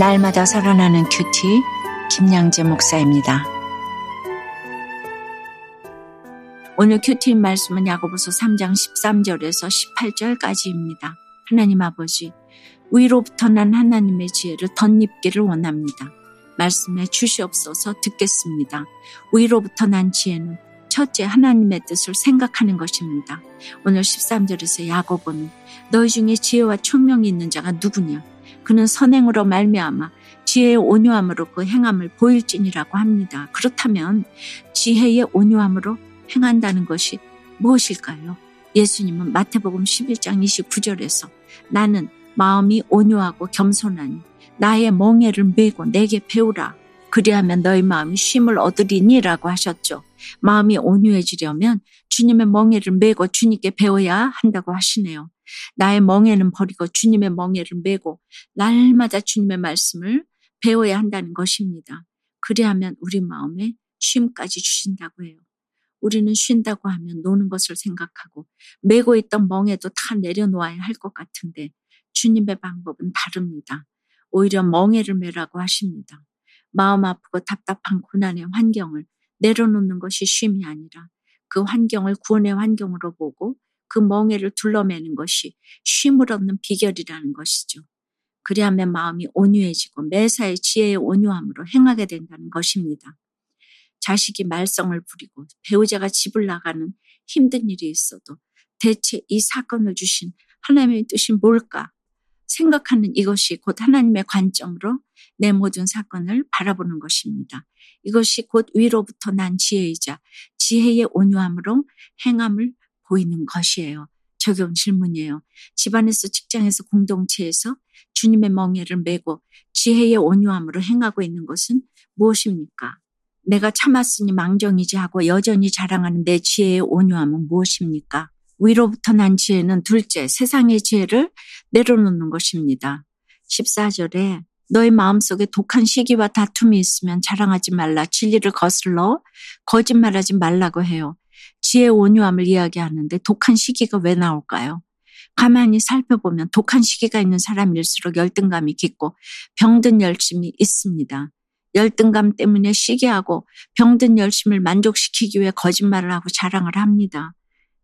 날마다 살아나는 큐티 김양재 목사입니다. 오늘 큐티 말씀은 야고보서 3장 13절에서 18절까지입니다. 하나님 아버지, 위로부터 난 하나님의 지혜를 덧입기를 원합니다. 말씀에 주시옵소서 듣겠습니다. 위로부터 난 지혜는 첫째 하나님의 뜻을 생각하는 것입니다. 오늘 13절에서 야고보는 너희 중에 지혜와 총명이 있는 자가 누구냐? 그는 선행으로 말미암아 지혜의 온유함으로 그 행함을 보일진이라고 합니다. 그렇다면 지혜의 온유함으로 행한다는 것이 무엇일까요? 예수님은 마태복음 11장 29절에서 나는 마음이 온유하고 겸손하니 나의 멍에를 메고 내게 배우라. 그리하면 너희 마음이 쉼을 얻으리니라고 하셨죠. 마음이 온유해지려면 주님의 멍에를 메고 주님께 배워야 한다고 하시네요. 나의 멍에는 버리고 주님의 멍에를 메고 날마다 주님의 말씀을 배워야 한다는 것입니다. 그리하면 우리 마음에 쉼까지 주신다고 해요. 우리는 쉰다고 하면 노는 것을 생각하고 메고 있던 멍에도 다 내려놓아야 할 것 같은데 주님의 방법은 다릅니다. 오히려 멍에를 메라고 하십니다. 마음 아프고 답답한 고난의 환경을 내려놓는 것이 쉼이 아니라 그 환경을 구원의 환경으로 보고 그 멍에를 둘러매는 것이 쉼을 얻는 비결이라는 것이죠. 그리하면 마음이 온유해지고 매사의 지혜의 온유함으로 행하게 된다는 것입니다. 자식이 말썽을 부리고 배우자가 집을 나가는 힘든 일이 있어도 대체 이 사건을 주신 하나님의 뜻이 뭘까 생각하는 이것이 곧 하나님의 관점으로 내 모든 사건을 바라보는 것입니다. 이것이 곧 위로부터 난 지혜이자 지혜의 온유함으로 행함을 보이는 것이에요. 적용 질문이에요. 집안에서 직장에서 공동체에서 주님의 멍에를 메고 지혜의 온유함으로 행하고 있는 것은 무엇입니까? 내가 참았으니 망정이지 하고 여전히 자랑하는 내 지혜의 온유함은 무엇입니까? 위로부터 난 지혜는 둘째, 세상의 지혜를 내려놓는 것입니다. 14절에 너의 마음속에 독한 시기와 다툼이 있으면 자랑하지 말라. 진리를 거슬러 거짓말하지 말라고 해요. 지혜 온유함을 이야기하는데 독한 시기가 왜 나올까요? 가만히 살펴보면 독한 시기가 있는 사람일수록 열등감이 깊고 병든 열심이 있습니다. 열등감 때문에 시기하고 병든 열심을 만족시키기 위해 거짓말을 하고 자랑을 합니다.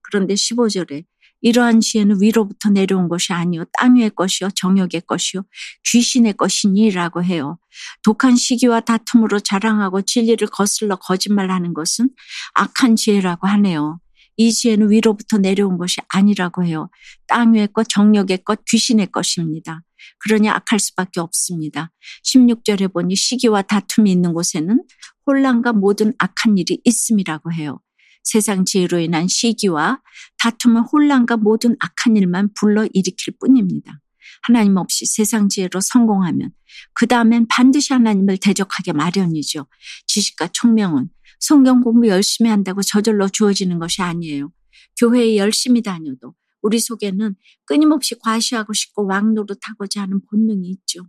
그런데 15절에 이러한 지혜는 위로부터 내려온 것이 아니요 땅 위의 것이요 정욕의 것이요 귀신의 것이니라고 해요. 독한 시기와 다툼으로 자랑하고 진리를 거슬러 거짓말하는 것은 악한 지혜라고 하네요. 이 지혜는 위로부터 내려온 것이 아니라고 해요. 땅 위의 것, 정욕의 것, 귀신의 것입니다. 그러니 악할 수밖에 없습니다. 16절에 보니 시기와 다툼이 있는 곳에는 혼란과 모든 악한 일이 있음이라고 해요. 세상 지혜로 인한 시기와 다툼은 혼란과 모든 악한 일만 불러일으킬 뿐입니다. 하나님 없이 세상 지혜로 성공하면 그 다음엔 반드시 하나님을 대적하게 마련이죠. 지식과 총명은 성경 공부 열심히 한다고 저절로 주어지는 것이 아니에요. 교회에 열심히 다녀도 우리 속에는 끊임없이 과시하고 싶고 왕노릇하고자 하는 본능이 있죠.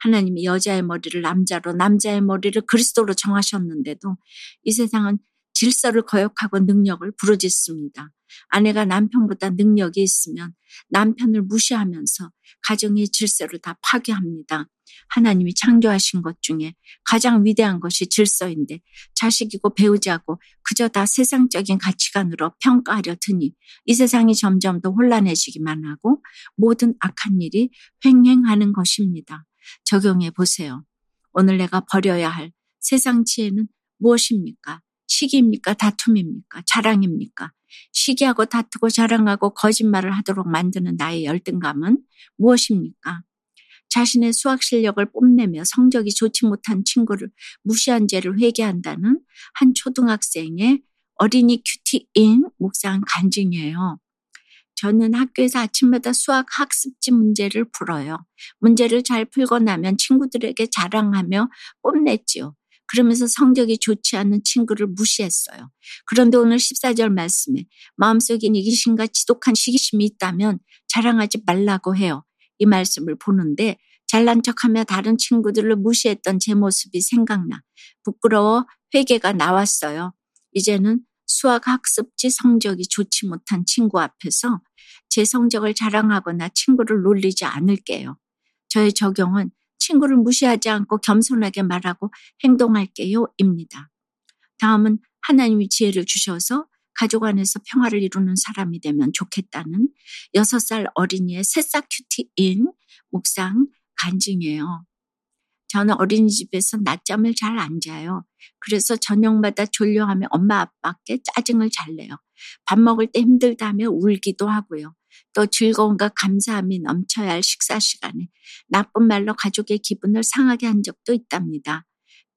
하나님이 여자의 머리를 남자로 남자의 머리를 그리스도로 정하셨는데도 이 세상은 질서를 거역하고 능력을 부르짖습니다. 아내가 남편보다 능력이 있으면 남편을 무시하면서 가정의 질서를 다 파괴합니다. 하나님이 창조하신 것 중에 가장 위대한 것이 질서인데 자식이고 배우자고 그저 다 세상적인 가치관으로 평가하려 드니 이 세상이 점점 더 혼란해지기만 하고 모든 악한 일이 횡행하는 것입니다. 적용해 보세요. 오늘 내가 버려야 할 세상 지혜는 무엇입니까? 시기입니까? 다툼입니까? 자랑입니까? 시기하고 다투고 자랑하고 거짓말을 하도록 만드는 나의 열등감은 무엇입니까? 자신의 수학 실력을 뽐내며 성적이 좋지 못한 친구를 무시한 죄를 회개한다는 한 초등학생의 어린이 큐티인 묵상 간증이에요. 저는 학교에서 아침마다 수학 학습지 문제를 풀어요. 문제를 잘 풀고 나면 친구들에게 자랑하며 뽐냈지요. 그러면서 성적이 좋지 않은 친구를 무시했어요. 그런데 오늘 14절 말씀에 마음속에 이기심과 지독한 시기심이 있다면 자랑하지 말라고 해요. 이 말씀을 보는데 잘난 척하며 다른 친구들을 무시했던 제 모습이 생각나 부끄러워 회개가 나왔어요. 이제는 수학 학습지 성적이 좋지 못한 친구 앞에서 제 성적을 자랑하거나 친구를 놀리지 않을게요. 저의 적용은 친구를 무시하지 않고 겸손하게 말하고 행동할게요. 입니다. 다음은 하나님이 지혜를 주셔서 가족 안에서 평화를 이루는 사람이 되면 좋겠다는 6살 어린이의 새싹 큐티인 묵상 간증이에요. 저는 어린이집에서 낮잠을 잘 안 자요. 그래서 저녁마다 졸려하며 엄마 아빠께 짜증을 잘 내요. 밥 먹을 때 힘들다며 울기도 하고요. 또 즐거움과 감사함이 넘쳐야 할 식사 시간에 나쁜 말로 가족의 기분을 상하게 한 적도 있답니다.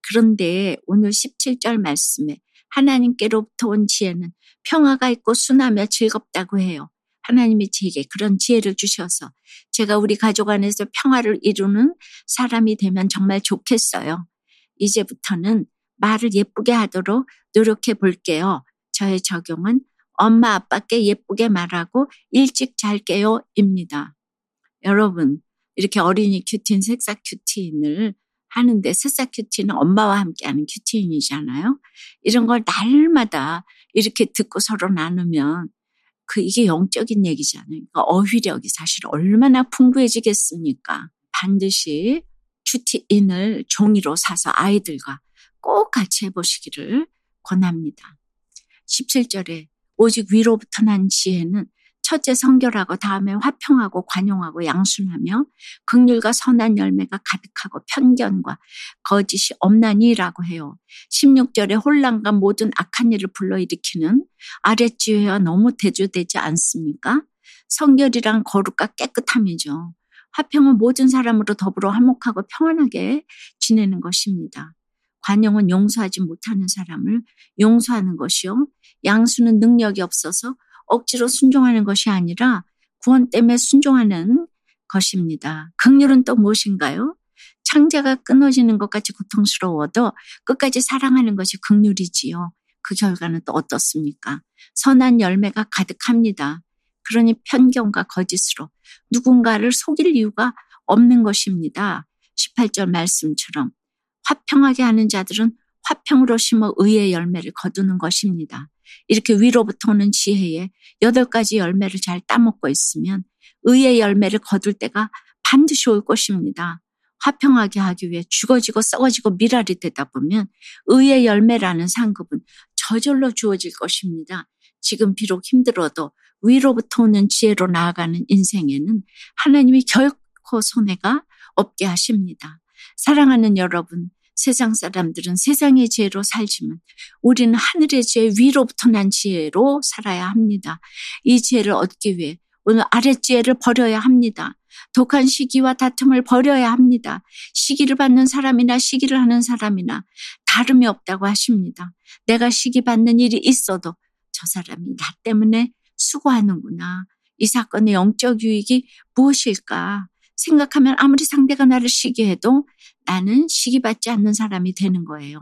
그런데 오늘 17절 말씀에 하나님께로부터 온 지혜는 평화가 있고 순하며 즐겁다고 해요. 하나님이 제게 그런 지혜를 주셔서 제가 우리 가족 안에서 평화를 이루는 사람이 되면 정말 좋겠어요. 이제부터는 말을 예쁘게 하도록 노력해 볼게요. 저의 적용은 엄마 아빠께 예쁘게 말하고 일찍 잘게요 입니다. 여러분 이렇게 어린이 큐티인 새싹 큐티인을 하는데 새싹 큐티는 엄마와 함께하는 큐티인이잖아요. 이런 걸 날마다 이렇게 듣고 서로 나누면 그 이게 영적인 얘기잖아요. 그러니까 어휘력이 사실 얼마나 풍부해지겠습니까? 반드시 큐티인을 종이로 사서 아이들과 꼭 같이 해보시기를 권합니다. 17절에 오직 위로부터 난 지혜는 첫째 성결하고 다음에 화평하고 관용하고 양순하며 극률과 선한 열매가 가득하고 편견과 거짓이 없나니라고 해요. 16절에 혼란과 모든 악한 일을 불러일으키는 아랫지혜와 너무 대조되지 않습니까? 성결이란 거룩과 깨끗함이죠. 화평은 모든 사람으로 더불어 화목하고 평안하게 지내는 것입니다. 관용은 용서하지 못하는 사람을 용서하는 것이요. 양수는 능력이 없어서 억지로 순종하는 것이 아니라 구원 때문에 순종하는 것입니다. 극률은 또 무엇인가요? 창자가 끊어지는 것 같이 고통스러워도 끝까지 사랑하는 것이 극률이지요. 그 결과는 또 어떻습니까? 선한 열매가 가득합니다. 그러니 편견과 거짓으로 누군가를 속일 이유가 없는 것입니다. 18절 말씀처럼 화평하게 하는 자들은 화평으로 심어 의의 열매를 거두는 것입니다. 이렇게 위로부터 오는 지혜에 여덟 가지 열매를 잘 따먹고 있으면 의의 열매를 거둘 때가 반드시 올 것입니다. 화평하게 하기 위해 죽어지고 썩어지고 미랄이 되다 보면 의의 열매라는 상급은 저절로 주어질 것입니다. 지금 비록 힘들어도 위로부터 오는 지혜로 나아가는 인생에는 하나님이 결코 손해가 없게 하십니다. 사랑하는 여러분, 세상 사람들은 세상의 지혜로 살지만 우리는 하늘의 지혜 위로부터 난 지혜로 살아야 합니다. 이 지혜를 얻기 위해 오늘 아랫지혜를 버려야 합니다. 독한 시기와 다툼을 버려야 합니다. 시기를 받는 사람이나 시기를 하는 사람이나 다름이 없다고 하십니다. 내가 시기 받는 일이 있어도 저 사람이 나 때문에 수고하는구나. 이 사건의 영적 유익이 무엇일까? 생각하면 아무리 상대가 나를 시기해도 나는 시기받지 않는 사람이 되는 거예요.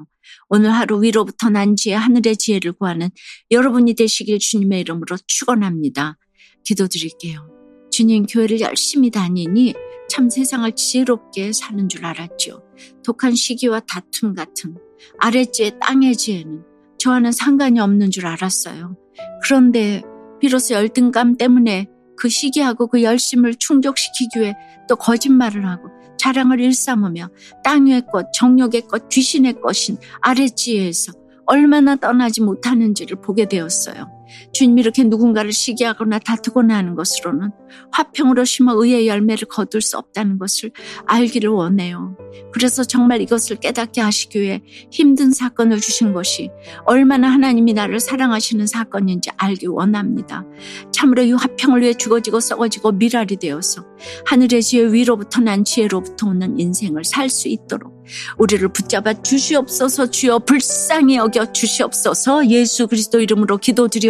오늘 하루 위로부터 난 지혜 하늘의 지혜를 구하는 여러분이 되시길 주님의 이름으로 축원합니다. 기도드릴게요. 주님 교회를 열심히 다니니 참 세상을 지혜롭게 사는 줄 알았죠. 독한 시기와 다툼 같은 아랫지혜 땅의 지혜는 저와는 상관이 없는 줄 알았어요. 그런데 비로소 열등감 때문에 그 시기하고 그 열심을 충족시키기 위해 또 거짓말을 하고 자랑을 일삼으며 땅 위의 것, 정욕의 것, 귀신의 것인 아랫지혜에서 얼마나 떠나지 못하는지를 보게 되었어요. 주님이 이렇게 누군가를 시기하거나 다투거나 하는 것으로는 화평으로 심어 의의 열매를 거둘 수 없다는 것을 알기를 원해요. 그래서 정말 이것을 깨닫게 하시기 위해 힘든 사건을 주신 것이 얼마나 하나님이 나를 사랑하시는 사건인지 알기 원합니다. 참으로 이 화평을 위해 죽어지고 썩어지고 미랄이 되어서 하늘의 지혜 위로부터 난 지혜로부터 오는 인생을 살 수 있도록 우리를 붙잡아 주시옵소서 주여 불쌍히 여겨 주시옵소서 예수 그리스도 이름으로 기도드리